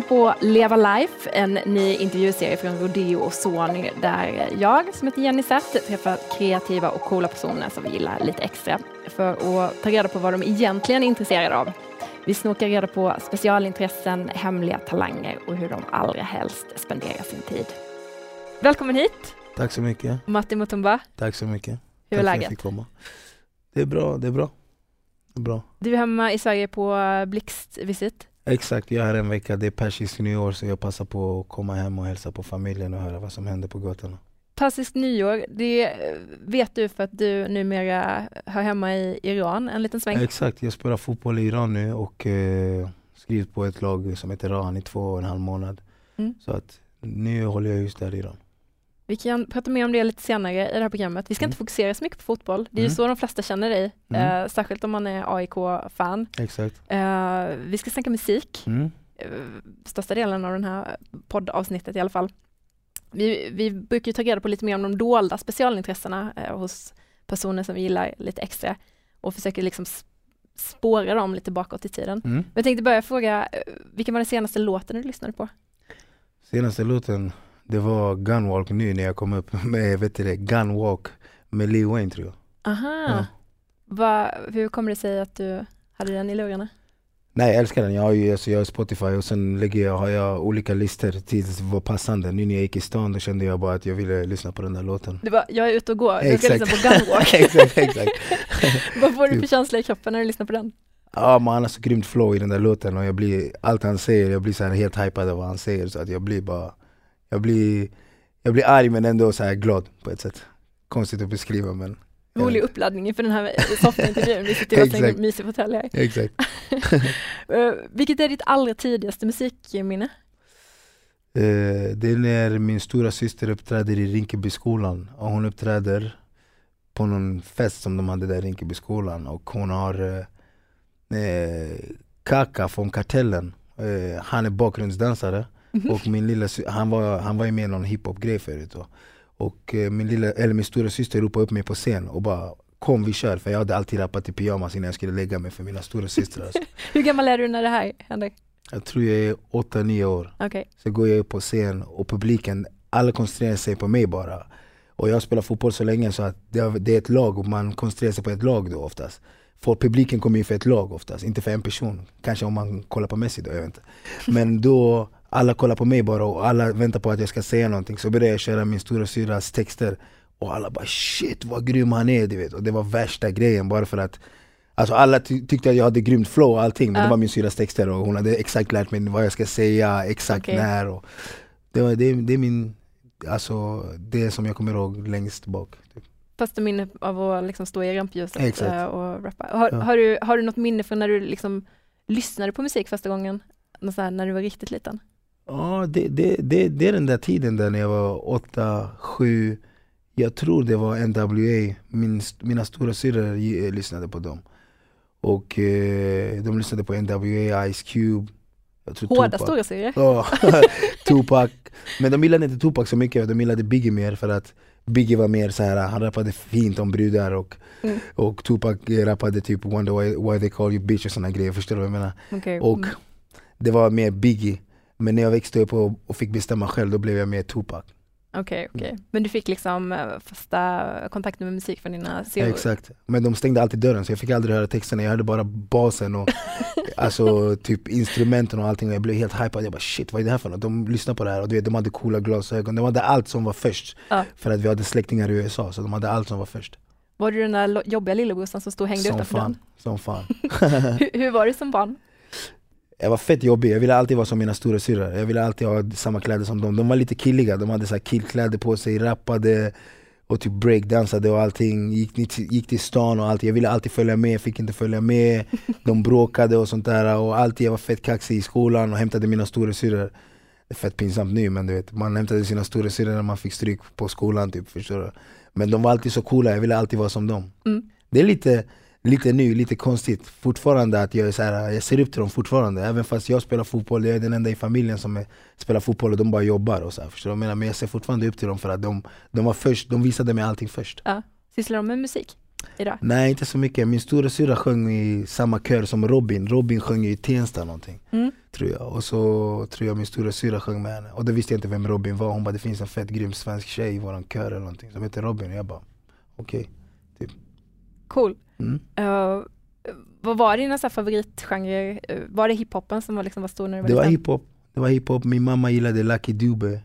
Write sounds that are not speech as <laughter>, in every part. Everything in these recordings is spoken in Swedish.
lyssnar på Leva Life, en ny intervjuserie från Rodeo och Sony där jag, som heter Jenny Zett, träffar kreativa och coola personer som vi gillar lite extra för att ta reda på vad de egentligen är intresserade av. Vi snokar reda på specialintressen, hemliga talanger och hur de allra helst spenderar sin tid. Välkommen hit! Tack så mycket. Matti Mutumba. Tack så mycket. Hur är läget? Det är bra, det är bra. Det är bra. Du är hemma i Sverige på blixtvisit. Exakt, jag är här en vecka. Det är persiskt nyår så jag passar på att komma hem och hälsa på familjen och höra vad som händer på gatorna. Persiskt nyår, det vet du för att du numera hör hemma i Iran en liten sväng? Exakt, jag spelar fotboll i Iran nu och eh, skrivit på ett lag som heter Rahan i två och en halv månad. Mm. Så att nu håller jag just där i Iran. Vi kan prata mer om det lite senare i det här programmet. Vi ska mm. inte fokusera så mycket på fotboll. Det är mm. ju så de flesta känner dig, mm. eh, särskilt om man är AIK-fan. Exakt. Eh, vi ska snacka musik, mm. eh, största delen av den här poddavsnittet i alla fall. Vi, vi brukar ta reda på lite mer om de dolda specialintressena eh, hos personer som vi gillar lite extra och försöker liksom spåra dem lite bakåt i tiden. Mm. Men jag tänkte börja fråga, eh, vilken var den senaste låten du lyssnade på? Senaste låten det var Gunwalk nu när jag kom upp med, vet du det, Gunwalk med Lil Wayne tror jag. Aha. Ja. Va, hur kommer det sig att du hade den i lurarna? Nej jag älskar den, jag har ju alltså, jag har Spotify och sen lägger jag, har jag olika listor tills var passande. Nu när jag gick i stan då kände jag bara att jag ville lyssna på den där låten. Du bara, jag är ute och går, jag ska lyssna på Gunwalk. <laughs> exakt, exakt. <laughs> Vad får du för känsla i kroppen när du lyssnar på den? Ja man han har så grymt flow i den där låten och jag blir, allt han säger, jag blir så här helt hypad av vad han säger så att jag blir bara jag blir, jag blir arg men ändå så glad på ett sätt. Konstigt att beskriva men Rolig uppladdning inför den här soffintervjun, vi sitter i en mysig fåtölj här. Exakt. uh, <laughs> vilket är ditt allra tidigaste musikminne? Uh, det är när min stora syster uppträder i Rinkebyskolan och hon uppträder på någon fest som de hade där i Rinkebyskolan och hon har uh, Kaka från Kartellen, han är bakgrundsdansare Mm. Och min lilla han var, han var ju med i någon hiphop-grej förut. Och, och eh, min, lilla, eller min stora syster ropade upp mig på scen och bara Kom vi kör, för jag hade alltid rappat i pyjamas innan jag skulle lägga mig för mina stora systrar. Alltså. <laughs> Hur gammal är du när det här händer? Jag tror jag är 8-9 år. Okay. Så går jag upp på scen och publiken, alla koncentrerar sig på mig bara. Och jag spelar fotboll så länge så att det är ett lag och man koncentrerar sig på ett lag då oftast. För publiken kommer ju för ett lag oftast, inte för en person. Kanske om man kollar på Messi då, jag vet inte. Men då alla kollar på mig bara och alla väntar på att jag ska säga någonting. Så började jag köra min stora syras texter och alla bara shit vad grym han är du vet. Och det var värsta grejen bara för att Alltså alla ty tyckte att jag hade grymt flow och allting men uh. det var min syras texter och hon hade exakt lärt mig vad jag ska säga, exakt okay. när och det, var, det, det är min, alltså det som jag kommer ihåg längst bak. Typ. Första minne av att liksom stå i rampljuset eh, och rappa. Har, ja. har, du, har du något minne från när du liksom lyssnade på musik första gången? när du var riktigt liten? Ja, det, det, det, det är den där tiden där när jag var åtta, sju Jag tror det var NWA, Min, mina stora syrror eh, lyssnade på dem Och eh, de lyssnade på NWA, Ice Cube Hårda stora serier? Ja, <laughs> Tupac Men de gillade inte Tupac så mycket, de gillade Biggie mer för att Biggie var mer så här, han rappade fint om brudar och, mm. och Tupac rappade typ Wonder why, why they call you bitch och såna grejer, förstår du vad jag menar? Okay. Och mm. det var mer Biggie men när jag växte upp och, och fick bestämma själv, då blev jag mer Tupac. Okej, okay, okej. Okay. Men du fick liksom eh, fasta kontakter med musik från dina syrror? Ja, exakt. Men de stängde alltid dörren så jag fick aldrig höra texterna, jag hörde bara basen och <laughs> alltså typ instrumenten och allting och jag blev helt hypad. Jag bara shit vad är det här för något? De lyssnade på det här och du vet, de hade coola glasögon, de hade allt som var först. Ja. För att vi hade släktingar i USA så de hade allt som var först. Var du den där jobbiga lillebrorsan som stod och hängde som utanför fan, Som fan. <laughs> hur, hur var du som barn? Jag var fett jobbig, jag ville alltid vara som mina stora syrror. Jag ville alltid ha samma kläder som dem. De var lite killiga, de hade så killkläder på sig, rappade och typ breakdansade och allting. Gick, gick till stan och allt. Jag ville alltid följa med, fick inte följa med. De bråkade och sånt där. Och alltid jag var fett kaxig i skolan och hämtade mina stora syrror. Det är fett pinsamt nu men du vet, man hämtade sina stora syrror när man fick stryk på skolan. Typ, förstår du? Men de var alltid så coola, jag ville alltid vara som dem. Mm. Det är lite lite ny, lite konstigt fortfarande att jag, är så här, jag ser upp till dem fortfarande Även fast jag spelar fotboll, jag är den enda i familjen som är, spelar fotboll och de bara jobbar och så här, förstår du? Men jag ser fortfarande upp till dem för att de, de var först, de visade mig allting först ja. Sysslar de med musik? idag? Nej inte så mycket, min stora syra sjöng i samma kör som Robin, Robin sjöng i Tensta någonting Mm. Tror jag, och så tror jag min stora syra sjöng med henne Och då visste jag inte vem Robin var, hon bara det finns en fett grym svensk tjej i våran kör eller någonting som heter Robin och jag bara okej Cool. mm. Eh, vad var dina så här favoritgenrer? Eh, var det hiphopen som var, liksom, var stor när du var Det var hiphop, det var hiphop, min mamma gillade Lucky Dube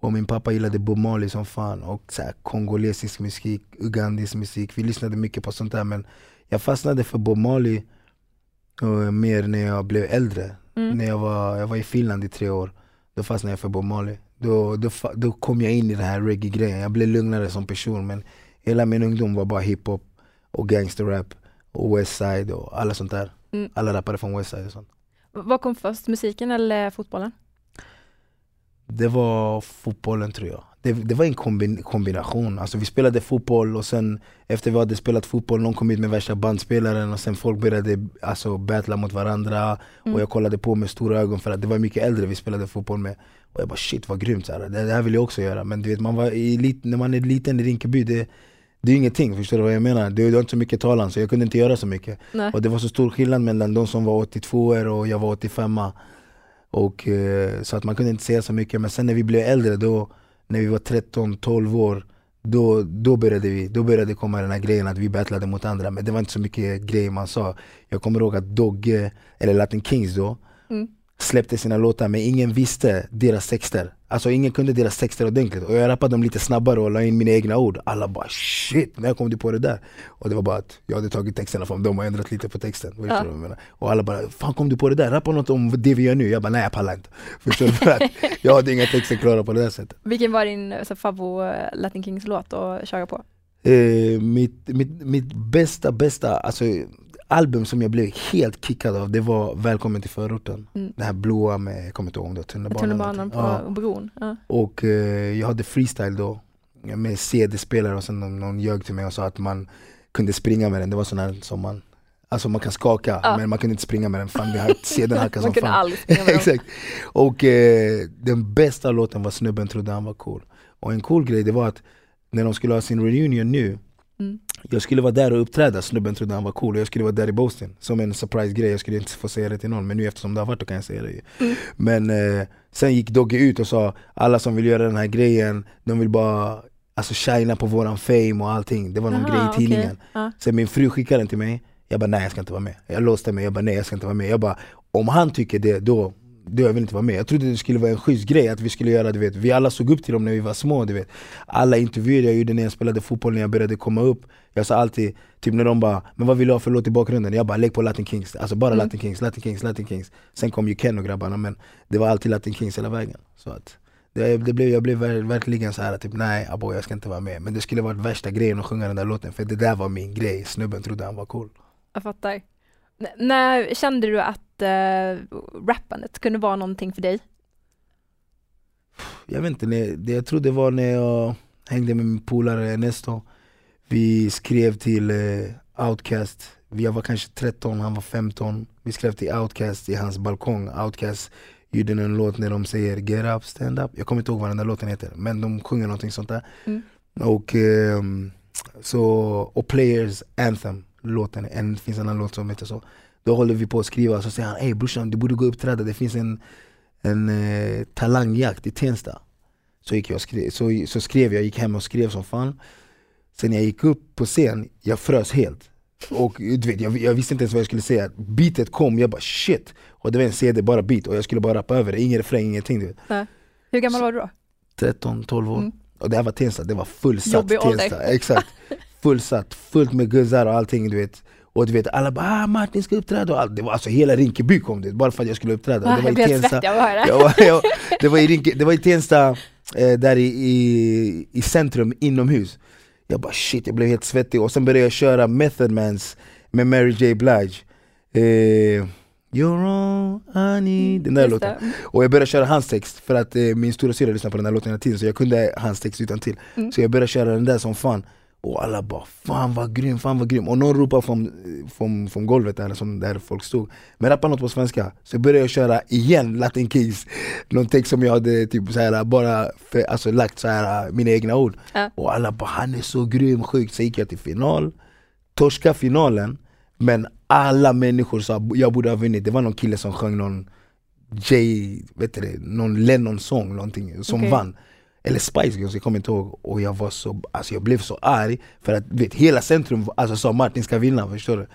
och min pappa gillade Bob Marley som fan och så här, kongolesisk musik, ugandisk musik. Vi lyssnade mycket på sånt där men jag fastnade för Bob Marley eh, mer när jag blev äldre. Mm. När jag var, jag var i Finland i tre år, då fastnade jag för Bob Marley. Då, då, då kom jag in i den här reggae-grejen, jag blev lugnare som person men hela min ungdom var bara hiphop och gangsterrap och Westside och alla sånt där. Mm. Alla rappare från Westside och sånt. Vad kom först, musiken eller fotbollen? Det var fotbollen tror jag. Det, det var en kombin, kombination. Alltså vi spelade fotboll och sen efter vi hade spelat fotboll, någon kom ut med värsta bandspelaren och sen folk började alltså, battla mot varandra. Mm. Och jag kollade på med stora ögon för att det var mycket äldre vi spelade fotboll med. Och jag bara shit vad grymt, så här. Det, här vill jag också göra. Men du vet, man var i, när man är liten i Rinkeby, det, det är ingenting, förstår du vad jag menar? Det, var inte så mycket talan så jag kunde inte göra så mycket. Nej. Och det var så stor skillnad mellan de som var 82 och jag var 85 och, eh, Så att man kunde inte säga så mycket, men sen när vi blev äldre, då, när vi var 13-12 år då, då, började vi, då började komma den här grejen att vi battlade mot andra, men det var inte så mycket grejer man sa Jag kommer ihåg att Dogge, eller Latin Kings då, Mm. Släppte sina låtar men ingen visste deras texter Alltså ingen kunde deras texter ordentligt och jag rappade dem lite snabbare och la in mina egna ord Alla bara shit, när kom du på det där? Och det var bara att jag hade tagit texterna från dem och ändrat lite på texten Ja. Och alla bara, fan kom du på det där? Rappa något om det vi gör nu Jag bara, nej jag pallar inte Förstår du? För att <laughs> jag hade inga texter klara på det där sättet Vilken var din så, favvo eh, Latin Kings låt att köra på? Eh, mitt, mitt, mitt bästa, bästa alltså, album som jag blev helt kickad av det var Välkommen till förorten. Mm. Det här blåa med, jag kommer inte ihåg om det var tunnelbanan. Tunnelbanan på någonting. bron? Ja. Ja. Och eh, jag hade freestyle då med CD-spelare och sen någon, någon ljög till mig och sa att man kunde springa med den. Det var sån här som man Alltså man kan skaka Ja. men man kunde inte springa med den, fan har CDn hackade Man som kunde fan. aldrig springa med. <laughs> Exakt. Och eh, den bästa låten var Snubben trodde han var cool. Och en cool grej det var att när de skulle ha sin reunion nu Mm. Jag skulle vara där och uppträda, snubben trodde han var cool. Och jag skulle vara där i Boston Som en surprise grej, jag skulle inte få säga det till någon men nu eftersom det har varit då kan jag säga det. Mm. Men eh, sen gick Dogge ut och sa alla som vill göra den här grejen, de vill bara Alltså shina på våran fame och allting, det var någon Aha, grej i tidningen. Ja. Sen min fru skickade den till mig, jag bara nej jag ska inte vara med. Jag låste mig, jag bara nej jag ska inte vara med. Jag bara, om han tycker det då då jag vill inte vara med. Jag trodde det skulle vara en schysst grej att vi skulle göra, du vet, vi alla såg upp till dem när vi var små du vet. Alla intervjuer jag gjorde när jag spelade fotboll, när jag började komma upp Jag sa alltid, typ när de bara 'Men vad vill du ha för låt i bakgrunden?' Jag bara 'Lägg på Latin Kings' Alltså bara Mm. Latin Kings, Latin Kings, Latin Kings Sen kom ju Ken och grabbarna men det var alltid Latin Kings hela vägen Så att det, det blev, jag blev ver- verkligen så här typ nej abo jag ska inte vara med Men det skulle varit värsta grejen att sjunga den där låten för det där var min grej, snubben trodde han var cool Jag fattar. N- när kände du att uh, rappandet kunde vara någonting för dig? Jag vet inte, det jag tror det var när jag hängde med min polare Ernesto. Vi skrev till eh, Outcast, jag var kanske 13, han var 15 Vi skrev till Outcast i hans balkong, Outcast gjorde en låt när de säger 'Get up, stand up' Jag kommer inte ihåg vad den där låten heter, men de sjunger någonting sånt där. Mm. Och, ehm, så, och Players Anthem, låten, en, det finns en annan låt som heter så Då håller vi på att skriva, så säger han 'Ey brorsan du borde gå och uppträda, det finns en, en eh, talangjakt i Tensta' så, gick jag skrev, så, så skrev jag, gick hem och skrev som fan. Sen när jag gick upp på scen, jag frös helt. Och du vet, jag, jag visste inte ens vad jag skulle säga, beatet kom, jag bara shit! Och det var en CD, bara beat, och jag skulle bara rappa över det, ingen refräng, ingenting du vet. Hur gammal Så- var du då? 13-12 år. Mm. Och det här var Tensta, det var fullsatt Jobbig. Tensta, exakt. <laughs> Fullsatt, fullt med guzzar och allting du vet Och du vet alla bara ah, Martin ska uppträda. Och allt, det var alltså hela Rinkeby kom dit bara för att jag skulle uppträda. Ah, Det var i Tensta. var, jag, det, var i Rinke, det var i Tensta, eh, där i, i, i centrum inomhus. Jag bara shit, jag blev helt svettig. Och sen började jag köra Method Mans med Mary J. Blige. Eh, You're all I need, den där Just låten. det. Och jag började köra hans text för att eh, min stora syster lyssnade på den här låten hela tiden så jag kunde hans text utan till. Mm. Så jag började köra den där som fan och alla bara 'Fan vad grym, fan vad grym' och någon ropade från, från, från golvet där, som där folk stod. Men rappa något på svenska, så började jag köra igen Latin Keys. Någon text som jag hade typ så här, bara för, alltså, lagt så här, mina egna ord. Ja. Och alla bara 'Han är så grym, sjukt' Så gick jag till final. Torska finalen, men alla människor sa jag borde ha vunnit. Det var någon kille som sjöng någon Jay, vet du det, någon Lennon-sång någonting som Okej. vann. Eller Spice Girls, jag kommer inte ihåg. Och jag var så, alltså jag blev så arg för att vet, hela centrum alltså, sa Martin ska vinna, förstår du?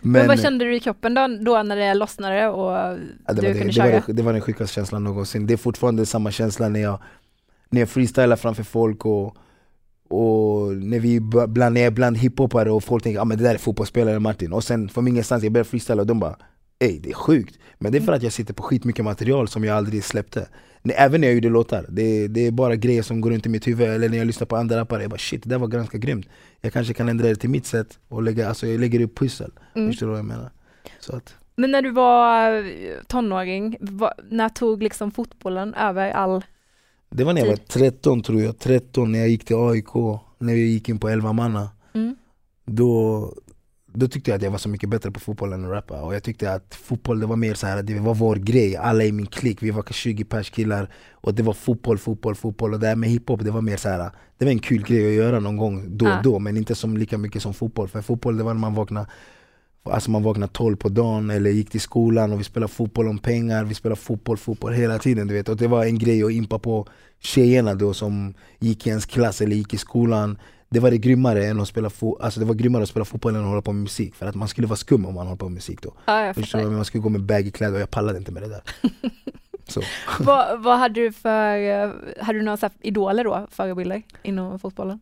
Men, vad kände du i kroppen då, då när det lossnade och Ja, det, du det, kunde det, köra? var det, det var den sjukaste känslan någonsin. Det är fortfarande samma känsla när jag, när jag freestylar framför folk och, och när vi bland, när jag är bland hiphopare och folk tänker att ah, men det där är fotbollsspelare Martin. Och sen från ingenstans, jag börjar freestyla och de bara Ey det är sjukt. Men det är för att jag sitter på skitmycket material som jag aldrig släppte. Även när jag gjorde låtar, det, det är bara grejer som går runt i mitt huvud Eller när jag lyssnar på andra rappare, jag bara shit det där var ganska grymt Jag kanske kan ändra det till mitt sätt och lägga, alltså jag lägger upp pussel Mm. Förstår du vad jag menar? Så att, Men när du var eh, tonåring, vad- när tog liksom fotbollen över all... Det var när jag var 13 tror jag, 13 när jag gick till AIK, när jag gick in på 11 manna Mm. då, då tyckte jag att jag var så mycket bättre på fotboll än att rappa. Och jag tyckte att fotboll det var mer så här, det var vår grej, alla i min klick, vi var kanske 20 pers killar och det var fotboll, fotboll, fotboll. Och det här med hiphop det var mer så här, det var en kul grej att göra någon gång då och Ah. då men inte som lika mycket som fotboll. För fotboll det var när man vaknade Alltså man vaknade 12 på dagen eller gick till skolan och vi spelade fotboll om pengar, vi spelade fotboll, fotboll hela tiden du vet. Och det var en grej att impa på tjejerna då som gick i ens klass eller gick i skolan det var det grymmare än att spela fo- alltså det var grymmare att spela fotboll än att hålla på med musik för att man skulle vara skum om man höll på med musik då. Ja, jag Förstår man skulle gå med baggy kläder och jag pallade inte med det där. Så, <laughs> vad, vad hade du för, eh, hade du några så idoler då, förebilder inom fotbollen?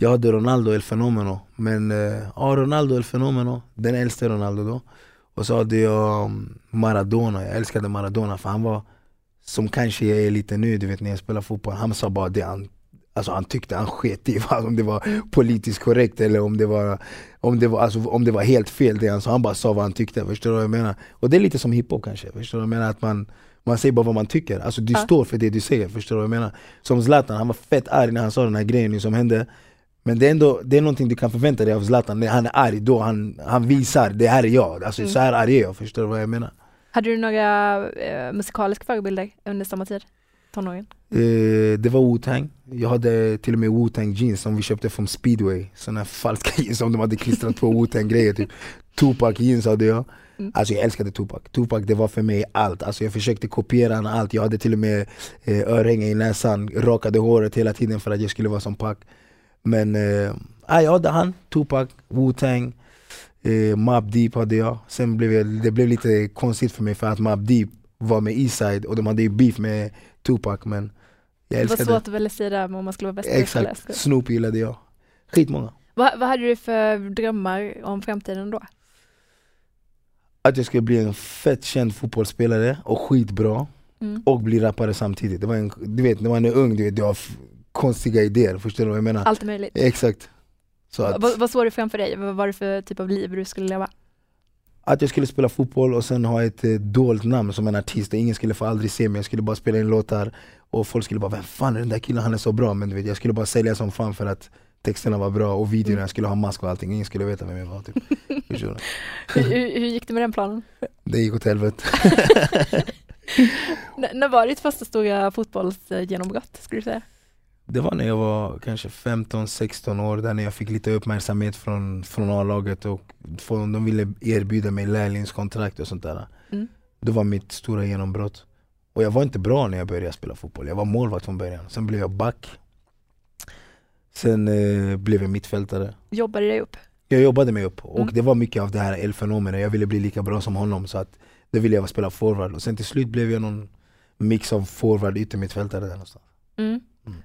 jag hade Ronaldo El Fenomeno men, eh, ja Ronaldo El Fenomeno, den äldste Ronaldo då. Och så hade jag um, Maradona, jag älskade Maradona för han var Som kanske jag är lite nu, du vet när jag spelar fotboll, han sa bara det han Alltså han tyckte han sket i om det var politiskt korrekt eller om det var om det var, alltså, om det var helt fel det han sa, han bara sa vad han tyckte, förstår du vad jag menar? Och det är lite som hiphop kanske, förstår du vad jag menar? Att man, man säger bara vad man tycker, alltså du Ja. står för det du säger, förstår du vad jag menar? Som Zlatan, han var fett arg när han sa den här grejen som hände Men det är ändå, det är någonting du kan förvänta dig av Zlatan, när han är arg då, han, han visar det här är jag, alltså Mm. så här arg är jag, förstår du vad jag menar? Hade du några eh, musikaliska förebilder under samma tid? Tonåren? Eh, det var Wu-Tang, jag hade till och med Wu-Tang jeans som vi köpte från speedway. Såna falska <laughs> jeans som de hade klistrat på Wu-Tang grejer typ. Tupac jeans hade jag. Mm. Alltså jag älskade Tupac, Tupac det var för mig allt. Alltså jag försökte kopiera han allt, jag hade till och med eh, örhänge i näsan, rakade håret hela tiden för att jag skulle vara som Pac. Men eh, ah, jag hade han, Tupac, Wu-Tang eh, Mobb Deep hade jag, sen blev jag, det blev lite konstigt för mig för att Mobb Deep var med Eastside och de hade ju beef med Tupac men jag Det var älskade svårt att välja sida om man skulle vara bäst? Exakt, Snoop gillade jag Skitmånga Vad, vad hade du för drömmar om framtiden då? Att jag skulle bli en fett känd fotbollsspelare och skitbra Mm. och bli rappare samtidigt. Det var en, du vet när man är ung, du, vet, du har konstiga idéer, förstår du vad jag menar? Allt är möjligt. Exakt. Så att, Vad, vad såg du framför dig? Vad var det för typ av liv du skulle leva? Att jag skulle spela fotboll och sen ha ett eh, dolt namn som en artist och ingen skulle få aldrig se mig, jag skulle bara spela in låtar och folk skulle bara 'Vem fan är den där killen, han är så bra' men du vet, jag skulle bara sälja som fan för att texterna var bra och videorna, Mm. jag skulle ha mask och allting, ingen skulle veta vem jag var typ. <laughs> Hur, hur, gick det med den planen? Det gick åt helvete. <laughs> När var ditt första stora fotbollsgenombrott skulle du säga? Det var när jag var kanske 15-16 år, där när jag fick lite uppmärksamhet från, från A-laget och från, de ville erbjuda mig lärlingskontrakt och sånt där. Mm. Det var mitt stora genombrott. Och jag var inte bra när jag började spela fotboll, jag var målvakt från början. Sen blev jag back. Sen eh, blev jag mittfältare. Jobbade dig upp? Jag jobbade mig upp och Mm. det var mycket av det här elfenomenet, jag ville bli lika bra som honom så att då ville jag spela forward och sen till slut blev jag någon mix av forward yttermittfältare där någonstans. Mm.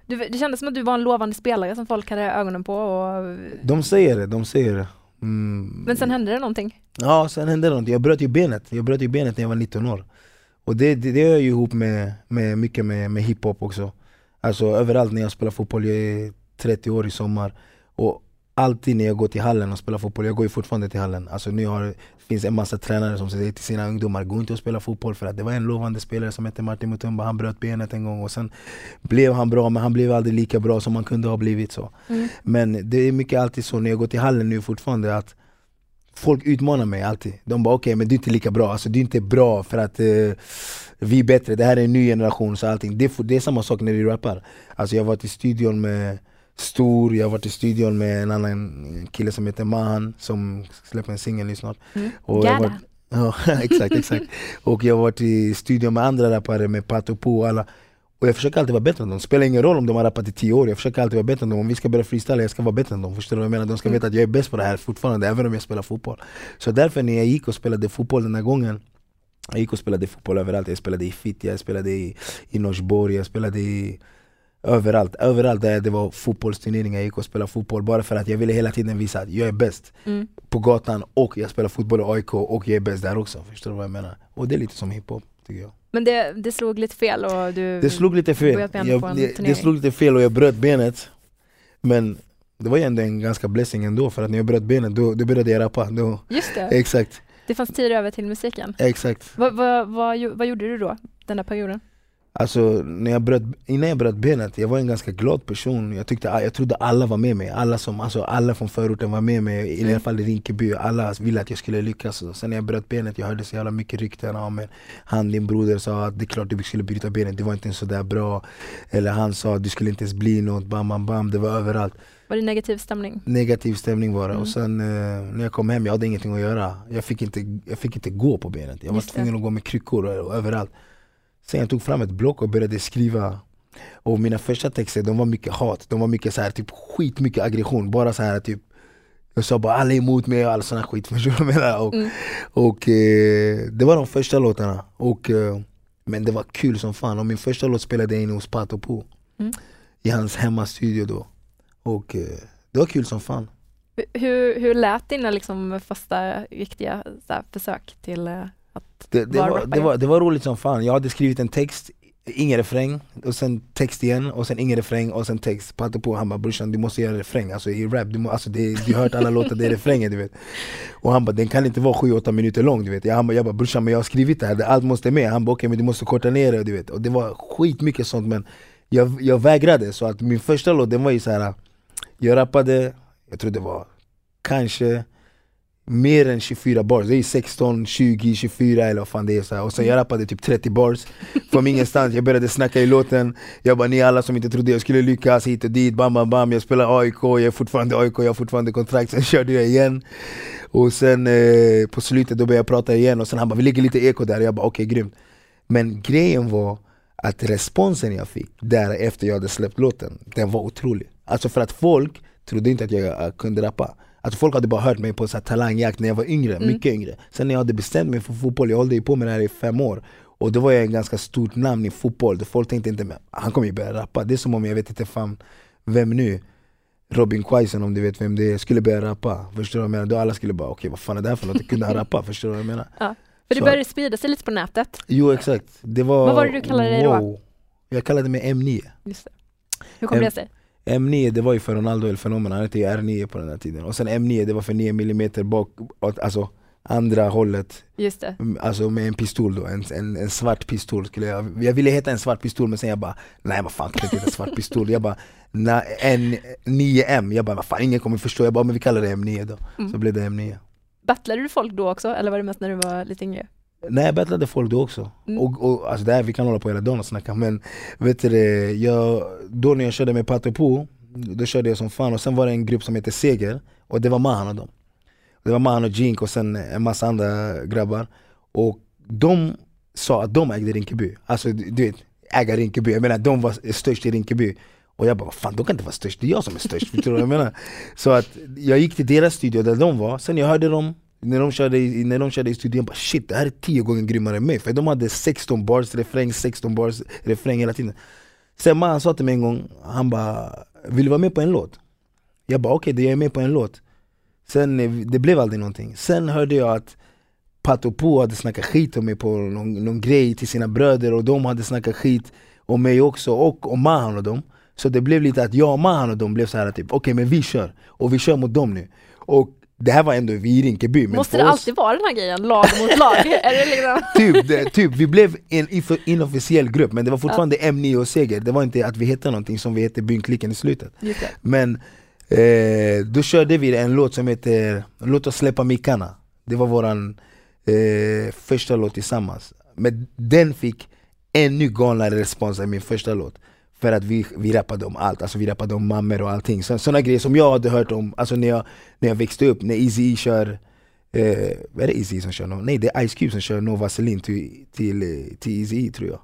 Du, det kändes som att du var en lovande spelare som folk hade ögonen på och... De säger det, de säger det. Mm. Men sen hände det någonting? Ja, sen hände det något. Jag bröt ju benet. Jag bröt ju benet när jag var 19 år. Och det, det, det hör ju ihop med, med mycket med, med hiphop också. Alltså överallt när jag spelar fotboll, jag är 30 år i sommar. Och alltid när jag går till hallen och spelar fotboll, jag går ju fortfarande till hallen. Alltså nu har, finns en massa tränare som säger till sina ungdomar, gå inte och spela fotboll för att det var en lovande spelare som hette Martin Mutumba, han bröt benet en gång och sen blev han bra men han blev aldrig lika bra som han kunde ha blivit så. Mm. Men det är mycket alltid så när jag går till hallen nu fortfarande att Folk utmanar mig alltid. De bara okej men du är inte lika bra, alltså du är inte bra för att eh, vi är bättre, det här är en ny generation så allting. Det det är samma sak när du rappar. Alltså jag var till studion med stor, jag har varit i studion med en annan kille som heter Mahan som släpper en singel nu snart. Mm. Och jag varit, <laughs> ja, exakt, exakt. Och jag har varit i studion med andra rappare, med Pato Po och alla. Och jag försöker alltid vara bättre än dem. Spelar ingen roll om de har rappat i tio år, jag försöker alltid vara bättre än dem. Om vi ska börja freestyla, jag ska vara bättre än dem. Förstår du vad jag menar? De ska Mm. veta att jag är bäst på det här fortfarande, även om jag spelar fotboll. Så därför när jag gick och spelade fotboll den här gången Jag gick och spelade fotboll överallt, jag spelade i Fittja, jag spelade i, i Norsborg, jag spelade i Överallt, överallt där det var fotbollsturneringar, jag gick och spelade fotboll bara för att jag ville hela tiden visa att jag är bäst Mm. på gatan och jag spelar fotboll i AIK och jag är bäst där också. Förstår du vad jag menar? Och det är lite som hiphop tycker jag. Men det, det slog lite fel och du... Det slog lite fel. Jag, det, det slog lite fel och jag bröt benet. Men det var ju ändå en ganska blessing ändå för att när jag bröt benet då, då började jag rappa. Då, Just det, exakt, det fanns tid över till musiken. exakt. Vad, vad, gjo- vad gjorde du då, den där perioden? Alltså när jag bröt, innan jag bröt benet, jag var en ganska glad person. Jag, tyckte, jag trodde alla var med mig. Alla, som, alltså alla från förorten var med mig, i alla Mm. fall i Rinkeby. Alla ville att jag skulle lyckas. Sen när jag bröt benet, jag hörde så jävla mycket rykten. Ja, men han din broder sa att det är klart du skulle bryta benet, det var inte ens sådär bra. Eller han sa att du skulle inte ens bli något, bam bam bam. Det var överallt. Var det negativ stämning? Negativ stämning var det. Mm. Och sen eh, när jag kom hem, jag hade ingenting att göra. Jag fick inte, jag fick inte gå på benet. Jag var Just det. tvungen att gå med kryckor och, och överallt. Sen jag tog fram ett block och började skriva. Och mina första texter, de var mycket hat. De var mycket så här, typ skitmycket aggression. Bara så här typ jag sa bara alla är emot mig och all sån här skit. <laughs> Förstår du vad jag menar? Och, Mm. och eh, det var de första låtarna. Och, eh, men det var kul som fan. Och min första låt spelade jag in hos Pato Po. Mm. I hans hemmastudio då. Och eh, det var kul som fan. Hur, hur lät dina liksom första riktiga så här, försök till Det, det, var, det, var, det var roligt som fan. Jag hade skrivit en text, ingen refräng, och sen text igen, och sen ingen refräng, och sen text. Patte på han bara brorsan du måste göra refräng, alltså i rap, du, må, alltså det, du har hört alla <laughs> låtar, det är refrängen du vet. Och han bara den kan inte vara 7-8 minuter lång du vet. Jag, han bara, jag bara brorsan men jag har skrivit det här, allt måste med. Han bara okej men du måste korta ner det du vet. Och det var skitmycket sånt men jag, jag vägrade. Så att min första låt den var ju så här. jag rappade, jag tror det var kanske mer än 24 bars, det är 16, 20, 24 eller vad fan det är så här. Och sen jag rappade typ 30 bars från ingenstans, jag började snacka i låten. Jag bara ni alla som inte trodde jag skulle lyckas hit och dit, bam bam bam. Jag spelar AIK, jag är fortfarande AIK, jag har fortfarande kontrakt, sen körde jag igen. Och sen eh, på slutet då började jag prata igen och sen han bara vi lägger lite eko där, jag bara okej grymt. Men grejen var att responsen jag fick därefter jag hade släppt låten, den var otrolig. Alltså för att folk trodde inte att jag eh, kunde rappa. Alltså folk hade bara hört mig på så här talangjakt när jag var yngre, Mm. mycket yngre Sen när jag hade bestämt mig för fotboll, jag håller ju på med det här i fem år Och då var jag en ganska stort namn i fotboll, folk tänkte inte men han kommer ju börja rappa Det är som om jag vet inte fan vem nu Robin Quaison om du vet vem det är, skulle börja rappa Förstår du vad jag menar? Då alla skulle bara okej vad fan är det här för något? Kunde han rappa? <laughs> Förstår du vad jag menar? För det Så- började sprida sig lite på nätet. Jo exakt, det var... Vad var det du kallade dig då? wow. Jag kallade mig M9 Just det. Hur kom Em- det sig? M9 det var ju för Ronaldo El Fenomen, han hette ju R9 på den här tiden Och sen M9 det var för 9 mm bak, alltså andra hållet Just det. Mm, Alltså med en pistol då, en, en, en svart pistol skulle jag Jag ville heta en svart pistol men sen jag bara Nej vad fan kan det inte heta svart pistol? Jag bara na, en 9M, jag bara vad fan ingen kommer förstå Jag bara men vi kallar det M9 då, Mm. så blev det M9 Battlade du folk då också eller var det mest när du var lite yngre? Nej jag battlade folk då också, Mm. och, och alltså det här, vi kan hålla på hela dagen och snacka men vet du det, jag, då när jag körde med Pato Po Då körde jag som fan och sen var det en grupp som heter Seger och det var Mahan och dem Det var Mahan och Jink och sen en massa andra grabbar. Och de sa att de ägde Rinkeby, alltså du vet, äga Rinkeby, jag menar de var störst i Rinkeby. Och jag bara fan de kan inte vara störst, det är jag som är störst, <laughs> förstår du vad jag menar? Så att jag gick till deras studio där de var, sen jag hörde dem när de körde i, när de körde i studion, bara shit det här är tio gånger grymmare än mig. För de hade 16 bars refräng, 16 bars refräng hela tiden. Sen man sa till mig en gång, han bara Vill du vara med på en låt? Jag bara okej, okay, jag är med på en låt. Sen, eh, det blev aldrig någonting. Sen hörde jag att Pato Po hade snackat skit om mig på någon, någon grej till sina bröder och de hade snackat skit om mig också och om Mahan och dem. Så det blev lite att jag och Mahan och dem blev så här typ okej men vi kör, och vi kör mot dem nu. Och det här var ändå vi i Rinkeby men Måste det oss- alltid vara den här grejen, lag mot lag? <laughs> det liksom... typ, det, typ, vi blev en inofficiell grupp men det var fortfarande M9 och Seger, det var inte att vi hette någonting som vi hette Bynklicken i slutet. Men eh, då körde vi en låt som heter Låt oss släppa mickarna. Det var våran eh, första låt tillsammans. Men den fick ännu galnare respons än min första låt För att vi, vi rappade om allt, alltså vi rappade om mammor och allting. Så, sådana grejer som jag hade hört om alltså när, jag, när jag växte upp, när Eazy kör eh, är det Eazy som kör? No? Nej det är Ice Cube som kör No Vaseline till, till, till Eazy tror jag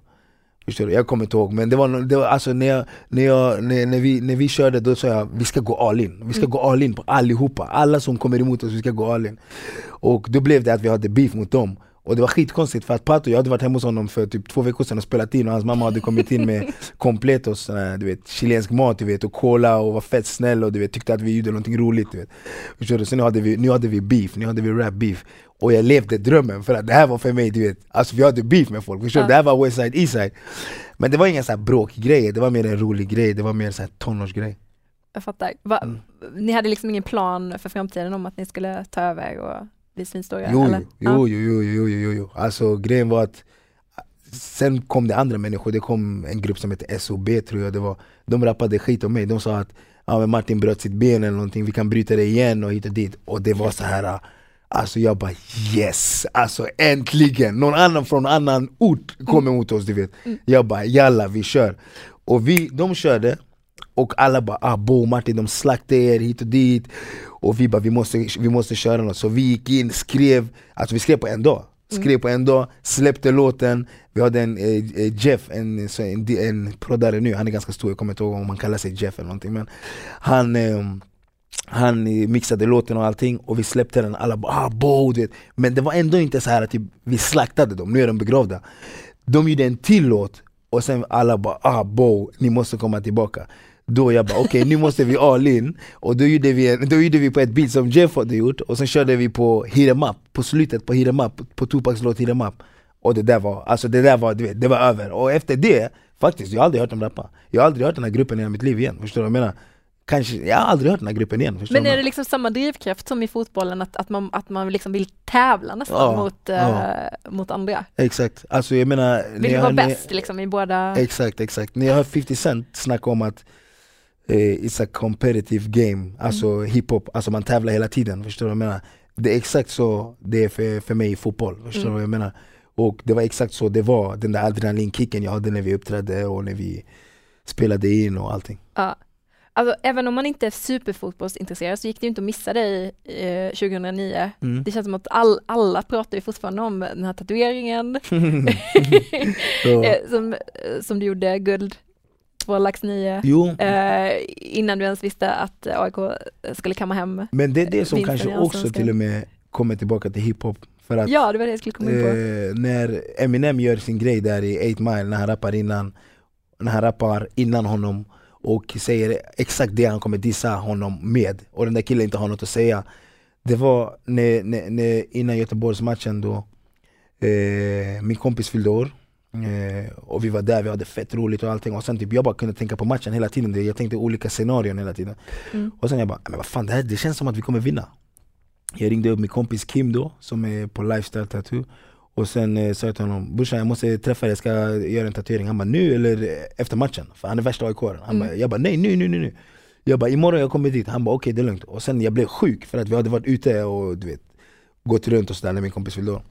Förstår du? Jag kommer inte ihåg men det var, det var alltså när, jag, när, jag, när, när, vi, när vi körde då sa jag vi ska gå all in Vi ska mm. gå all in på allihopa, alla som kommer emot oss vi ska gå all in Och då blev det att vi hade beef mot dem och det var skitkonstigt för att Pato, jag hade varit hemma hos honom för typ två veckor sedan och spelat in och hans mamma hade kommit in med <laughs> komplet och såna, du vet, chilensk mat du vet, och cola och var fett snäll och du vet, tyckte att vi gjorde någonting roligt. Du vet. Du? Så nu hade, vi, nu hade vi beef, nu hade vi rap beef. Och jag levde drömmen för att det här var för mig, du vet, alltså vi hade beef med folk, förstår du? Det här var Westside, Eastside. Men det var inga bråkgrejer, det var mer en rolig grej, det var mer så här tonårsgrej. Jag fattar. Va, mm. Ni hade liksom ingen plan för framtiden om att ni skulle ta över och bli svinstora? Jo, eller? Jo, jo, jo, jo, jo, jo. Alltså grejen var att Sen kom det andra människor, det kom en grupp som hette SOB tror jag det var De rappade skit om mig, de sa att ja, men Martin bröt sitt ben eller någonting, vi kan bryta det igen och hit och dit Och det var så här Alltså jag bara yes, alltså äntligen! Någon annan från annan ort kommer mot oss du vet mm. Jag bara jalla vi kör Och vi, de körde och alla bara ah, Bo Martin de slaktade er hit och dit. Och vi bara vi måste, vi måste köra något. Så vi gick in, skrev, alltså vi skrev på en dag. Mm. Skrev på en dag, släppte låten. Vi hade en eh, eh Jeff, en, en, en proddare nu, han är ganska stor, jag kommer inte ihåg om han kallar sig Jeff eller någonting men Han eh, han mixade låten och allting och vi släppte den, alla bara ah, Bo, vet. Men det var ändå inte så här att typ, vi slaktade dem, nu är de begravda. De gjorde en till låt och sen alla bara ah Bo, ni måste komma tillbaka då jag bara okej okay, nu måste vi all in Och då gjorde, vi en, då gjorde vi på ett beat som Jeff hade gjort Och sen körde vi på Hit em up, på slutet på Hit em up, på Tupacs låt Hit em up Och det där var, alltså det där var, du vet, det var över Och efter det, faktiskt, jag har aldrig hört dem rappa Jag har aldrig hört den här gruppen i hela mitt liv igen, förstår du vad jag menar? Kanske, jag har aldrig hört den här gruppen igen Men är det liksom samma drivkraft som i fotbollen, att, att man, att man liksom vill tävla nästan ja, mot, ja. Uh, mot andra? Exakt, alltså jag menar Vill du vara bäst liksom i båda? Exakt, exakt, när jag hör 50 Cent snacka om att eh, it's a competitive game, alltså mm. hiphop, alltså man tävlar hela tiden, förstår du vad jag menar? Det är exakt så det är för, för mig i fotboll, förstår mm. du vad jag menar? Och det var exakt så det var, den där adrenalinkicken jag hade när vi uppträdde och när vi spelade in och allting. Ja. Alltså, även om man inte är superfotbollsintresserad så gick det ju inte att missa dig eh, 2009. Mm. Det känns som att all, alla pratar ju fortfarande om den här tatueringen <laughs> <laughs> eh, som, som du gjorde, guld på lax 9 eh, innan du ens visste att AIK skulle kamma hem Men det är det som kanske också till och med kommer tillbaka till hiphop för att, Ja, det var det jag skulle komma in på. eh, När Eminem gör sin grej där i 8 Mile, när han rappar innan När han rappar innan honom och säger exakt det han kommer dissa honom med. Och den där killen inte har något att säga. Det var när, när, när innan Göteborgsmatchen då eh, Min kompis fyllde år Eh, och vi var där, vi hade fett roligt och allting. Och sen typ jag bara kunde tänka på matchen hela tiden, jag tänkte olika scenarion hela tiden. Mm. Och sen jag bara, men vad fan det, här, det känns som att vi kommer vinna. Jag ringde upp min kompis Kim då, som är på Lifestyle Tattoo. Och sen eh, sa jag till honom, brorsan jag måste träffa dig, jag ska göra en tatuering. Han bara, nu eller efter matchen? För han är värsta aik mm. Jag bara, nej nu, nu, nu, nu. Jag bara, imorgon jag kommer dit, han bara okej okay, det är lugnt. Och sen jag blev sjuk för att vi hade varit ute och du vet Gått runt och sådär när min kompis fyllde år.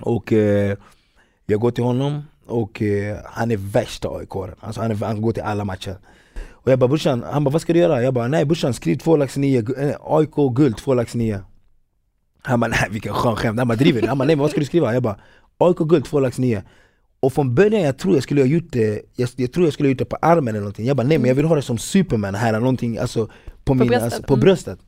Och eh, jag går till honom och eh, han är värsta aik alltså han, han går till alla matcher Och jag bara brorsan, han bara vad ska du göra? Jag bara nej brorsan skriv två lax nio, eh, AIK guld två lax nio Han bara nej vilken skön skämt, han bara driver du? Han bara nej men vad ska du skriva? Jag bara AIK guld två lax nio och från början jag tror jag skulle ha gjort det, jag, jag, tror jag skulle ha gjort det på armen eller någonting Jag bara nej men jag vill ha det som superman här, eller någonting alltså på, på, min, bröstet. Alltså, på mm. bröstet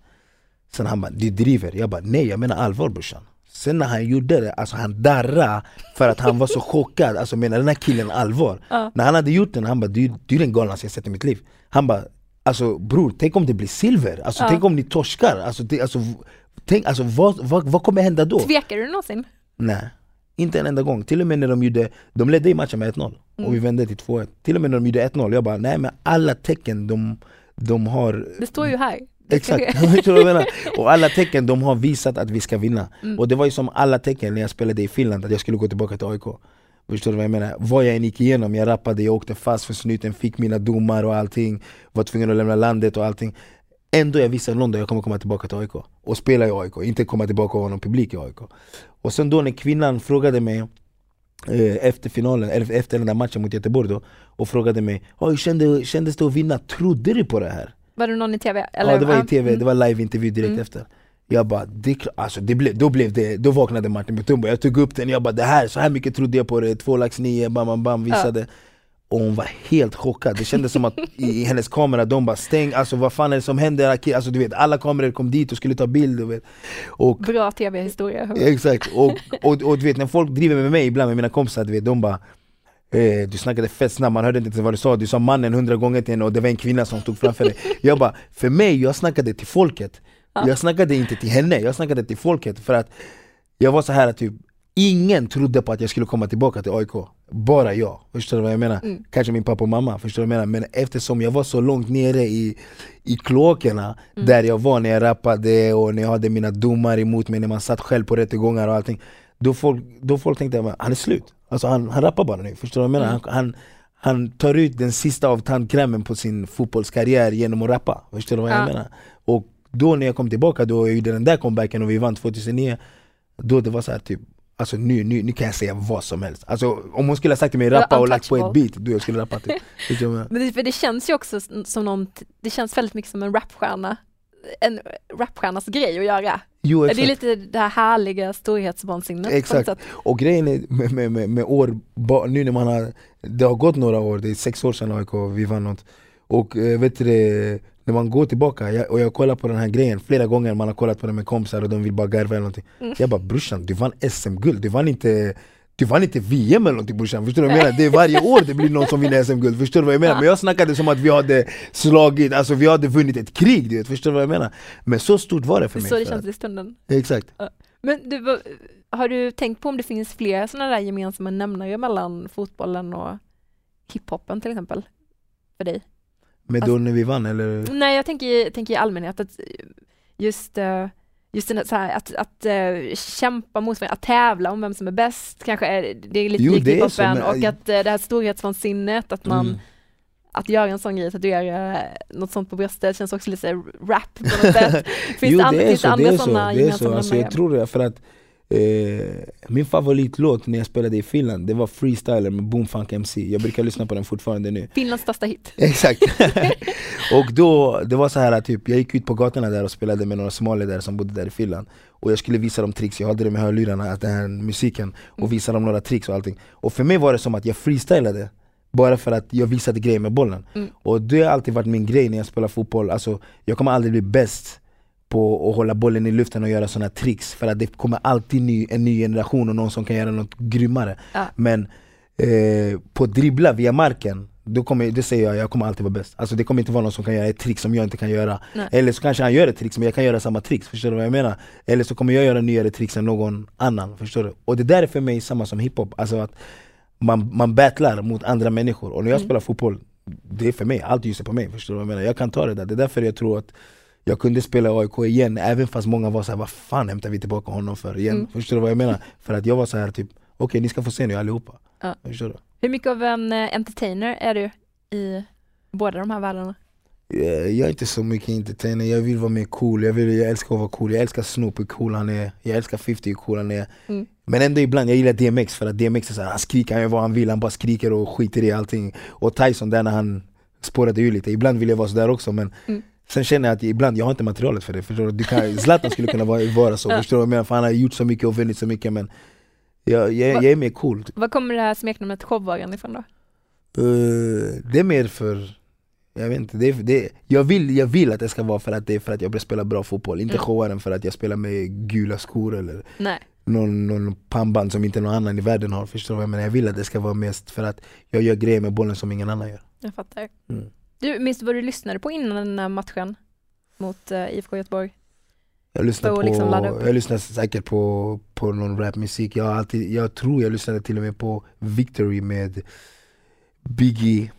Sen han bara du driver, jag bara nej jag menar allvar brorsan Sen när han gjorde det, alltså han darrade för att han var så chockad, alltså menar den här killen allvar? Ja. När han hade gjort den, han bara du, du är den galnaste jag sett i mitt liv Han bara Alltså bror, tänk om det blir silver, alltså, ja. tänk om ni torskar, alltså, det, alltså, tänk, alltså, vad, vad, vad kommer hända då? Tvekar du någonsin? Nej, inte en enda gång. Till och med när de gjorde, de ledde i matchen med 1-0 mm. och vi mm. vände till 2-1 Till och med när de gjorde 1-0, jag bara nej men alla tecken de, de har Det står ju här Exakt, <laughs> <laughs> och alla tecken de har visat att vi ska vinna mm. Och det var ju som alla tecken när jag spelade i Finland, att jag skulle gå tillbaka till AIK Förstår du vad jag menar? Vad jag än gick igenom, jag rappade, jag åkte fast för snuten, fick mina domar och allting Var tvungen att lämna landet och allting Ändå jag visste London, jag kommer komma tillbaka till AIK Och spela i AIK, inte komma tillbaka och ha någon publik i AIK Och sen då när kvinnan frågade mig eh, efter finalen, eller efter den där matchen mot Göteborg då och frågade mig hur kände, kändes det att vinna? Trodde du på det här? Var det någon i TV? Eller? Ja det var i TV, det var live-intervju direkt Mm. efter Jag bara, det, alltså det blev, då blev det, då vaknade Martin Mutumba Jag tog upp den, jag bara det här, så här mycket trodde jag på det, två lax nio, bam bam bam, visade Och hon var helt chockad, det kändes som att i, i hennes kamera, de bara stäng, alltså vad fan är det som händer? Alltså du vet, alla kameror kom dit och skulle ta bild du vet. Och Bra TV-historia. Exakt, och, och, och du vet när folk driver med mig ibland med mina kompisar, du vet, de bara eh, Du snackade fett snabbt, man hörde inte ens vad du sa, du sa mannen hundra gånger till henne och det var en kvinna som stod framför dig <laughs> Jag bara, för mig, jag snackade till folket Ja. Jag snackade inte till henne, jag snackade till folket för att Jag var så här typ Ingen trodde på att jag skulle komma tillbaka till AIK Bara jag, förstår du vad jag menar? Mm. Kanske min pappa och mamma, förstår du vad jag menar? Men eftersom jag var så långt nere i, i kloakerna Mm. Där jag var när jag rappade och när jag hade mina domar emot mig När man satt själv på rättegångar och allting Då folk, då folk tänkte han är slut Alltså han, han rappar bara nu, förstår du vad jag menar? Mm. Han, han, han tar ut den sista av tandkrämen på sin fotbollskarriär genom att rappa Förstår du vad jag Ja. menar? Och då när jag kom tillbaka, då jag gjorde den där comebacken och vi vann 2009 Då det var så här typ Alltså nu, nu, nu kan jag säga vad som helst Alltså om hon skulle ha sagt till mig rappa och lagt på ett beat, då jag skulle rappa typ? <laughs> Men det, för det känns ju också som någon, det känns väldigt mycket som en rapstjärna, en rapstjärnas grej att göra. Jo Det är lite det här härliga storhetsvansinnet Exakt. Och grejen är med, med, med, med år, nu när man har, det har gått några år, det är sex år sedan AIK vi vann något Och eh, vet du när man går tillbaka, jag, och jag kollar på den här grejen flera gånger, man har kollat på den med kompisar och de vill bara garva eller någonting Mm. Jag bara brorsan, du vann SM-guld, du vann inte du vann inte VM eller någonting brorsan, förstår du vad jag menar? Det är varje år det blir någon som vinner SM-guld, förstår du vad jag menar? Men jag snackade som att vi hade slagit, alltså vi hade vunnit ett krig, du vet, förstår du vad jag menar? Men så stort var det för mig så det känns i stunden. Exakt Men du, har du tänkt på om det finns fler sådana där gemensamma nämnare mellan fotbollen och hiphopen till exempel? För dig? Men då när vi vann eller? Nej, jag tänker, tänker i allmänhet att just, eh, just den så här, att, att eh, kämpa mot varandra, att tävla om vem som är bäst, kanske är det är lite Jo, likt hiphopen och att eh, det här storhetsvansinnet, att man Mm. att göra en sån grej, tatuera eh, något sånt på bröstet känns också lite rap på något sätt. <laughs> Finns jo, det, and- det är finns så, andra sådana är så. gemensamma Alltså, jag tror det, för att eh, min favoritlåt när jag spelade i Finland, det var Freestyler med Boomfunk MC Jag brukar lyssna på den fortfarande nu. Finlands största hit. <laughs> Exakt! <laughs> och då, det var så här typ, jag gick ut på gatorna där och spelade med några somalier där som bodde där i Finland. Och jag skulle visa dem tricks, jag hade det med hörlurarna, att den här musiken. Och visa dem några tricks och allting. Och för mig var det som att jag freestylade. Bara för att jag visade grejer med bollen. Mm. Och det har alltid varit min grej när jag spelar fotboll, alltså jag kommer aldrig bli bäst på att hålla bollen i luften och göra sådana tricks För att det kommer alltid ny, en ny generation och någon som kan göra något grymmare Ja. Men eh, på att dribbla via marken, då kommer, det säger jag, jag kommer alltid vara bäst Alltså det kommer inte vara någon som kan göra ett trick som jag inte kan göra Nej. Eller så kanske han gör ett trick men jag kan göra samma tricks, förstår du vad jag menar? Eller så kommer jag göra nyare tricks än någon annan, förstår du? Och det där är för mig samma som hiphop, alltså att man, man battlar mot andra människor Och när jag Mm. spelar fotboll, det är för mig, allt ljuser på mig, förstår du vad jag menar? Jag kan ta det där, det är därför jag tror att jag kunde spela i AIK igen, även fast många var såhär, vad fan hämtar vi tillbaka honom för igen? Mm. Förstår du vad jag menar? För att jag var så här typ, okej ni ska få se nu allihopa Ja. Förstår du? Hur mycket av en eh, entertainer är du i båda de här världarna? Eh, Jag är inte så mycket entertainer, jag vill vara mer cool, jag, vill, jag älskar att vara cool, jag älskar Snoop hur cool han är, jag älskar 50 hur cool han är Mm. Men ändå ibland, jag gillar DMX för att DMX är såhär, han skriker, han gör vad han vill, han bara skriker och skiter i allting Och Tyson där när han spårade ur lite, ibland vill jag vara sådär också men Mm. Sen känner jag att ibland, jag har inte materialet för det, förstår du? du kan, Zlatan skulle kunna vara, vara så, förstår du vad menar? För han har gjort så mycket och vunnit så mycket men jag, jag, Va- jag är mer cool Var kommer det här smeknamnet showvaren ifrån då? Eh, det är mer för, jag vet inte, det det jag, vill, jag vill att det ska vara för att det är för att jag vill spela bra fotboll, inte Mm. showaren för att jag spelar med gula skor eller Nej. någon, någon pannband som inte någon annan i världen har, förstår du vad jag menar? Jag vill att det ska vara mest för att jag gör grejer med bollen som ingen annan gör Jag fattar. Mm. Du, minns du vad du lyssnade på innan den här matchen mot uh, IFK Göteborg? Jag och på, liksom jag lyssnar säkert på, på någon rapmusik, jag, alltid, jag tror jag lyssnade till och med på Victory med Biggie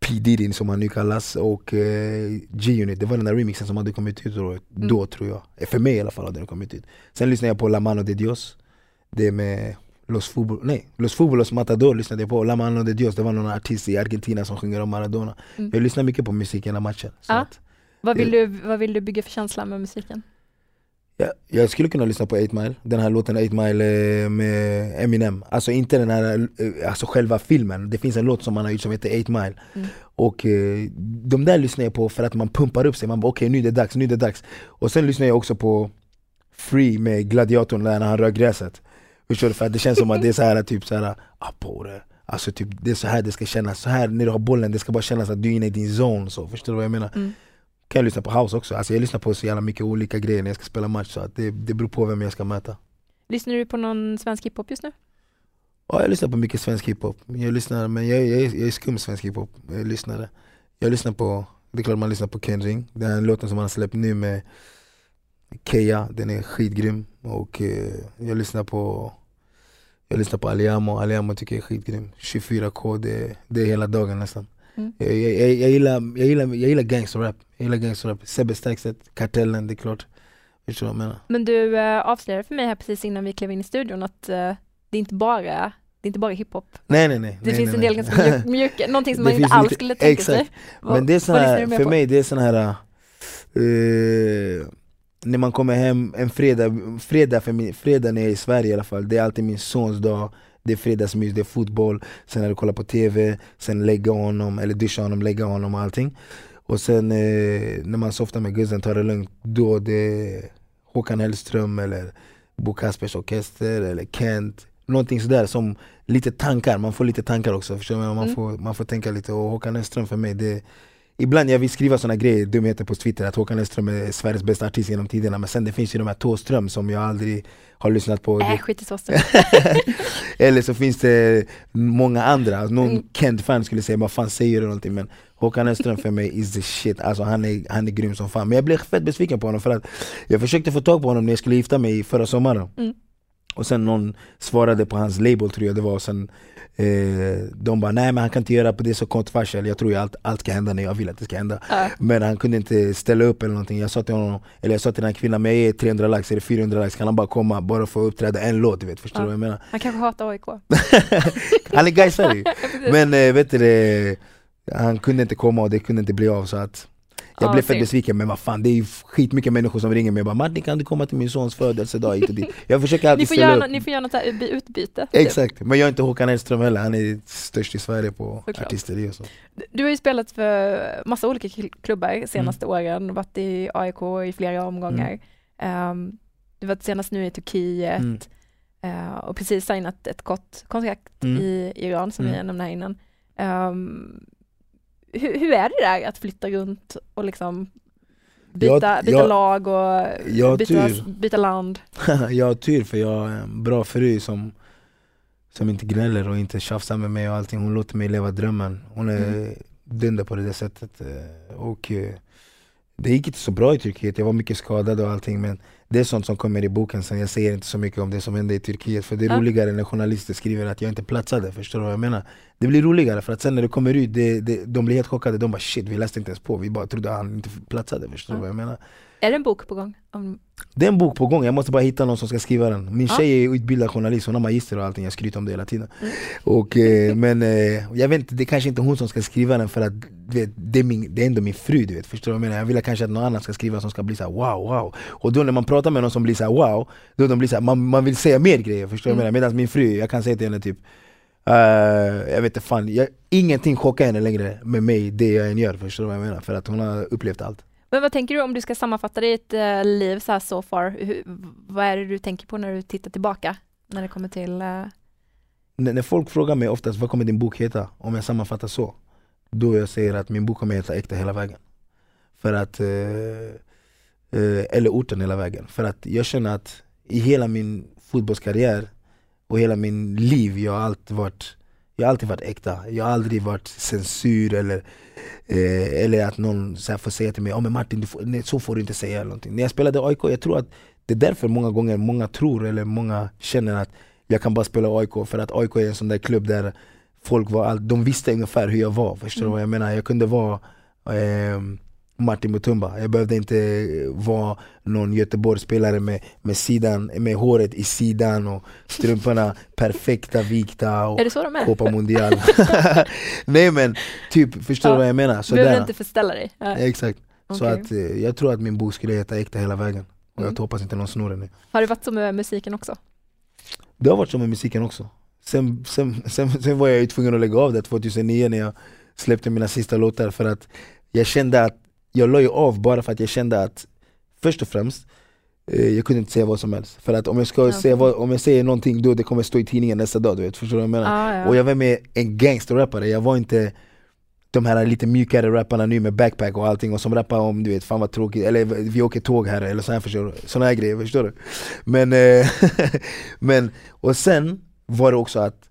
P. Diddy som han nu kallas och eh, G-Unit, det var den där remixen som hade kommit ut då, då tror jag. För mig i alla fall hade den kommit ut. Sen lyssnade jag på La Mano de Dios. Det med Los Fubol, nej, Los Fubolos Matador lyssnade jag på, La Mano de Dios det var någon artist i Argentina som sjunger om Maradona Mm. Jag lyssnar mycket på musik i hela matchen Ja. att, Vad vill, du, vad vill du bygga för känsla med musiken? Ja, jag skulle kunna lyssna på 8 Mile, den här låten 8 Mile eh, med Eminem Alltså inte den här, eh, alltså själva filmen, det finns en låt som han har gjort som heter 8 Mile Mm. Och eh, de där lyssnar jag på för att man pumpar upp sig, man bara okej nu är det dags, nu är det dags Och sen lyssnar jag också på Free med Gladiatorn när han rör gräset Förstår du? För att det känns som att det är så här typ så här, ah, på det Alltså typ det är så här det ska kännas, så här när du har bollen, det ska bara kännas att du är inne i din zone så, förstår du vad jag menar? Mm. Kan jag lyssna på house också, alltså jag lyssnar på så jävla mycket olika grejer när jag ska spela match så att det, det beror på vem jag ska möta Lyssnar du på någon svensk hiphop just nu? Ja jag lyssnar på mycket svensk hiphop, jag lyssnar, men jag, jag, är- jag är skum svensk hiphop, jag lyssnar Jag lyssnar på, det är klart man lyssnar på Ken Ring, den här låten som han har släppt nu med Keja, den är skitgrym och eh, jag lyssnar på jag lyssnar på Aliamo, Aliamo tycker jag är skitgrym 24K, det, det är hela dagen nästan Mm. jag, jag, jag, gillar, jag, gillar, jag gillar gangsterrap, jag gillar gangsterrap Sebbe Staxet, Kartellen, det är klart Förstår vad jag menar? Men du eh, avslöjade för mig här precis innan vi klev in i studion att eh, det är inte bara det är inte bara hiphop. Nej nej nej Det nej, finns nej, en del nej. ganska mjuk, <laughs> mjuka, någonting som man inte alls skulle tänka exakt. sig. Vad- Men det är sån vad lyssnar här, för på? mig det är sån här eh, När man kommer hem en fredag, fredag, för min, fredag när jag är i Sverige i alla fall, det är alltid min sons dag. Det är fredagsmys, det är fotboll, sen är det kolla på TV, sen lägga honom, eller duscha honom, lägga honom och allting. Och sen eh, när man softar med guzzen, tar det lugnt, då det är Håkan Hellström eller Bo Kaspers Orkester eller Kent. Någonting sådär som lite tankar, man får lite tankar också förstår du? Man, Mm. får, man får tänka lite. Och Håkan Hellström för mig det Ibland jag vill skriva såna grejer, dumheter på Twitter att Håkan Hellström är Sveriges bästa artist genom tiderna Men sen det finns ju de här Thåström som jag aldrig har lyssnat på Äh, skit i stort. <laughs> Eller så finns det många andra, någon Mm. Kent-fan skulle säga vad fan säger du någonting men Håkan Hellström för mig is the shit, alltså han är, han är grym som fan Men jag blev fett besviken på honom för att jag försökte få tag på honom när jag skulle gifta mig förra sommaren Mm. Och sen någon svarade på hans label tror jag det var och sen eh, De bara nej men han kan inte göra på det så kort varsel Jag tror ju allt, allt ska hända när jag vill att det ska hända Ja. Men han kunde inte ställa upp eller någonting Jag sa till honom, eller jag sa till den här kvinnan men jag ger 300 lax eller 400 lax Kan han bara komma bara för att uppträda en låt du vet, förstår Ja. du vad jag menar? Han kanske hatar AIK. <laughs> Han är gaisare <laughs> ju. Men äh, vet du det, han kunde inte komma och det kunde inte bli av så att jag Ja, blev fett besviken men vad fan det är ju skitmycket människor som ringer mig och bara Martin kan du komma till min sons födelsedag hit och dit? Jag försöker alltid ställa göra, upp ni får göra något här utbyte. typ. Exakt, men jag är inte Håkan Hellström heller, han är störst i Sverige på Såklart. artisteri och så Du har ju spelat för massa olika kl- klubbar Mm. senaste åren, varit i AIK i flera omgångar. Ehm, du var senast nu i Turkiet Mm. eh, och precis signat ett kort kontrakt Mm. i Iran som Mm. vi nämnde här innan. Ehm, hur, hur är det där att flytta runt och liksom byta, Jag- byta jag- lag och jag byta, byta land? <laughs> jag har tur för jag har en bra fru som Som inte gnäller och inte tjafsar med mig och allting, hon låter mig leva drömmen Hon är Mm. dunder på det där sättet eh, och eh, Det gick inte så bra i Turkiet, jag var mycket skadad och allting men Det är sånt som kommer i boken sen, jag säger inte så mycket om det som hände i Turkiet För det är Ja. roligare när journalister skriver att jag inte platsade, förstår du vad jag menar? Det blir roligare för att sen när det kommer ut, det, det, de blir helt chockade, de bara shit vi läste inte ens på, vi bara trodde han inte platsade, förstår du Ja. vad jag menar? Är det en bok på gång? Om, Det är en bok på gång, jag måste bara hitta någon som ska skriva den Min Ja. tjej är utbildad journalist, hon har magister och allting, jag skryter om det hela tiden Mm. och, eh, Men eh, jag vet inte, det är kanske inte hon som ska skriva den för att vet, det, är min, det är ändå min fru du vet, förstår du vad jag menar? Jag vill kanske att någon annan ska skriva som ska bli så här: wow wow Och då när man pratar med någon som blir så här: wow, då de blir så här, man, man vill säga mer grejer, förstår du vad jag menar? Medan min fru, jag kan säga till henne typ eh, jag vet inte fan, jag, ingenting chockar henne längre med mig, det jag än gör, förstår du vad jag menar? För att hon har upplevt allt men vad tänker du om du ska sammanfatta ditt eh, liv så här so far? Hur, vad är det du tänker på när du tittar tillbaka? När det kommer till... eh, när, folk frågar mig oftast vad kommer din bok heta, om jag sammanfattar så Då jag säger att min bok kommer heta Äkta hela vägen För att, eh, eh eller orten hela vägen För att jag känner att i hela min fotbollskarriär och hela min liv, jag har alltid varit jag har alltid varit äkta, jag har aldrig varit censur eller, eh, eller att någon så här får säga till mig oh, men Martin, du får, nej, så får du inte säga eller någonting. När jag spelade AIK, jag tror att det är därför många gånger många tror eller många känner att jag kan bara spela AIK för att AIK är en sån där klubb där folk var all, de visste ungefär hur jag var, förstår du Mm. vad jag menar? Jag kunde vara ehm, Martin Mutumba, jag behövde inte vara någon Göteborgsspelare med, med, sidan, med håret i sidan och strumporna perfekta vikta och är det så de är? Copa Mundial <laughs> <laughs> Nej men typ, förstår du Ja. vad jag menar? Du behöver inte förställa dig? Ja. Exakt, så Okej. att eh, jag tror att min bok skulle heta Äkta hela vägen Och jag Mm. hoppas inte någon snor den nu. Har det varit så med musiken också? Det har varit så med musiken också. Sen, sen, sen, sen var jag ju tvungen att lägga av det 2009 när jag släppte mina sista låtar för att jag kände att jag la ju av bara för att jag kände att först och främst eh, jag kunde inte säga vad som helst. För att om jag, ska Ja, säga vad, om jag säger någonting då det kommer stå i tidningen nästa dag, du vet, förstår du vad jag menar? Ah, ja. Och jag var med en gangsterrappare, jag var inte de här lite mjukare rapparna nu med backpack och allting och som rappar om du vet, fan vad tråkigt, eller vi åker tåg här eller så här, förstår du? Såna här grejer, förstår du? Men, eh, <laughs> men och sen var det också att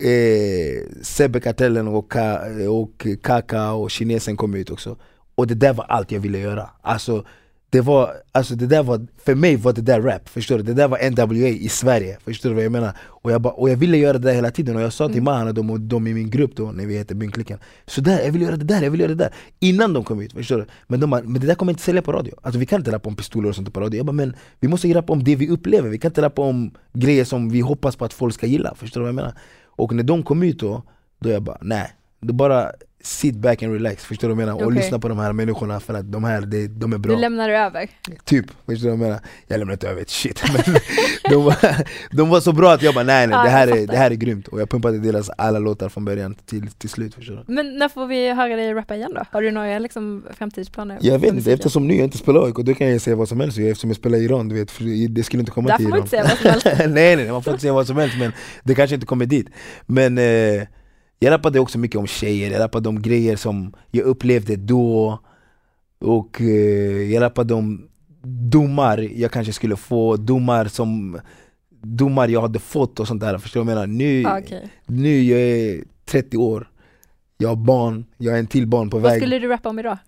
eh, Sebbe Kartellen och, Ka, och Kaka och kinesen kom ut också Och det där var allt jag ville göra, alltså det var, alltså det där var, för mig var det där rap, förstår du? Det där var NWA i Sverige, förstår du vad jag menar? Och jag, bara, och jag ville göra det där hela tiden och jag sa till Mm. Mahan och de, och de i min grupp då, när vi hette Bynklicken Så där, jag vill göra det där, jag vill göra det där Innan de kom ut, förstår du? Men de bara, men det där kommer inte sälja på radio Alltså vi kan inte rappa om pistoler och sånt på radio Jag bara, men vi måste rappa om det vi upplever, vi kan inte rappa om grejer som vi hoppas på att folk ska gilla, förstår du vad jag menar? Och när de kom ut då, då jag bara, nej då bara sit back and relax, förstår du vad jag menar? Och Okej. lyssna på de här människorna för att de här, det, de är Du bra lämnar över. Typ, förstår du vad jag menar? Jag lämnar inte över ett shit <laughs> men de, var, de var så bra att jag bara nej nej Ja, det, här är, det här är grymt Och jag pumpade deras alla låtar från början till, till slut förstår du? Men när får vi höra dig rappa igen då? Har du några liksom, framtidsplaner? Jag vet inte, eftersom nu jag inte spelar AIK då kan jag säga vad som helst eftersom jag spelar i Iran du vet, det skulle inte komma Där till får man Iran inte säga vad som helst. <laughs> nej nej, man får inte säga vad som helst men det kanske inte kommer dit Men eh, jag rappade också mycket om tjejer, jag rappade om grejer som jag upplevde då Och eh, jag rappade om domar jag kanske skulle få, domar som Domar jag hade fått och sånt där, förstår du vad jag menar? Nu, Ah, okej. nu jag är 30 år Jag har barn, jag är en till barn på Vad väg skulle du rappa om idag?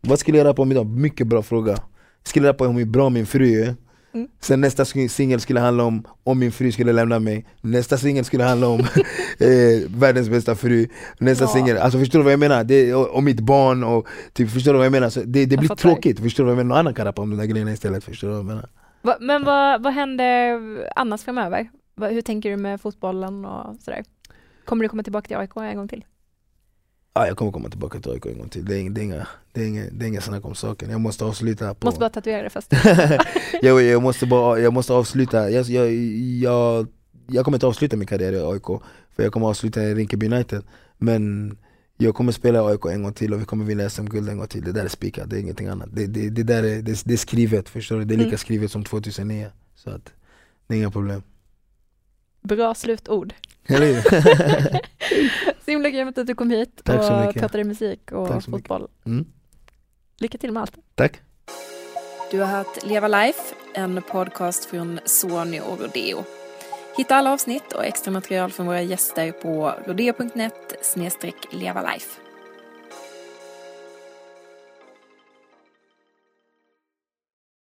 vad skulle jag rappa om idag? Mycket bra fråga. Jag skulle rappa om hur bra min fru är. Mm. Sen nästa singel skulle handla om om min fru skulle lämna mig. Nästa singel skulle handla om <laughs> eh, världens bästa fru. Nästa Ja. singel, alltså förstår du vad jag menar? Det, och, och mitt barn och typ, förstår du vad jag menar? Så det det blir tråkigt, förstår du vad jag menar? Någon annan kan rappa om de där grejerna istället, förstår du vad jag menar? Va, men vad, vad händer annars framöver? Va, hur tänker du med fotbollen och sådär? Kommer du komma tillbaka till AIK en gång till? Ja, jag kommer komma tillbaka till AIK en gång till, det är, ing- det är inga, det är inga, det är inga snack om saken. Jag måste avsluta på... Måste bara tatuera det först. <laughs> jag, jag, måste bara, jag måste avsluta, jag, jag, jag, jag kommer inte avsluta min karriär i AIK För jag kommer avsluta i Rinkeby United Men jag kommer spela i AIK en gång till och vi kommer vinna SM-guld en gång till Det där är spikat, det är ingenting annat Det, det, det där är, det, det är skrivet, förstår du? Det är lika Mm. skrivet som 2009 Så att, det är inga problem Bra slutord. Hur? <laughs> Så himla grymt att du kom hit Tack så och mycket. pratade musik och Tack så mycket. fotboll. mm, Lycka till med allt. Tack! Du har hört Leva Life, en podcast från Sony och Rodeo. Hitta alla avsnitt och extra material från våra gäster på rodeo.net levalife.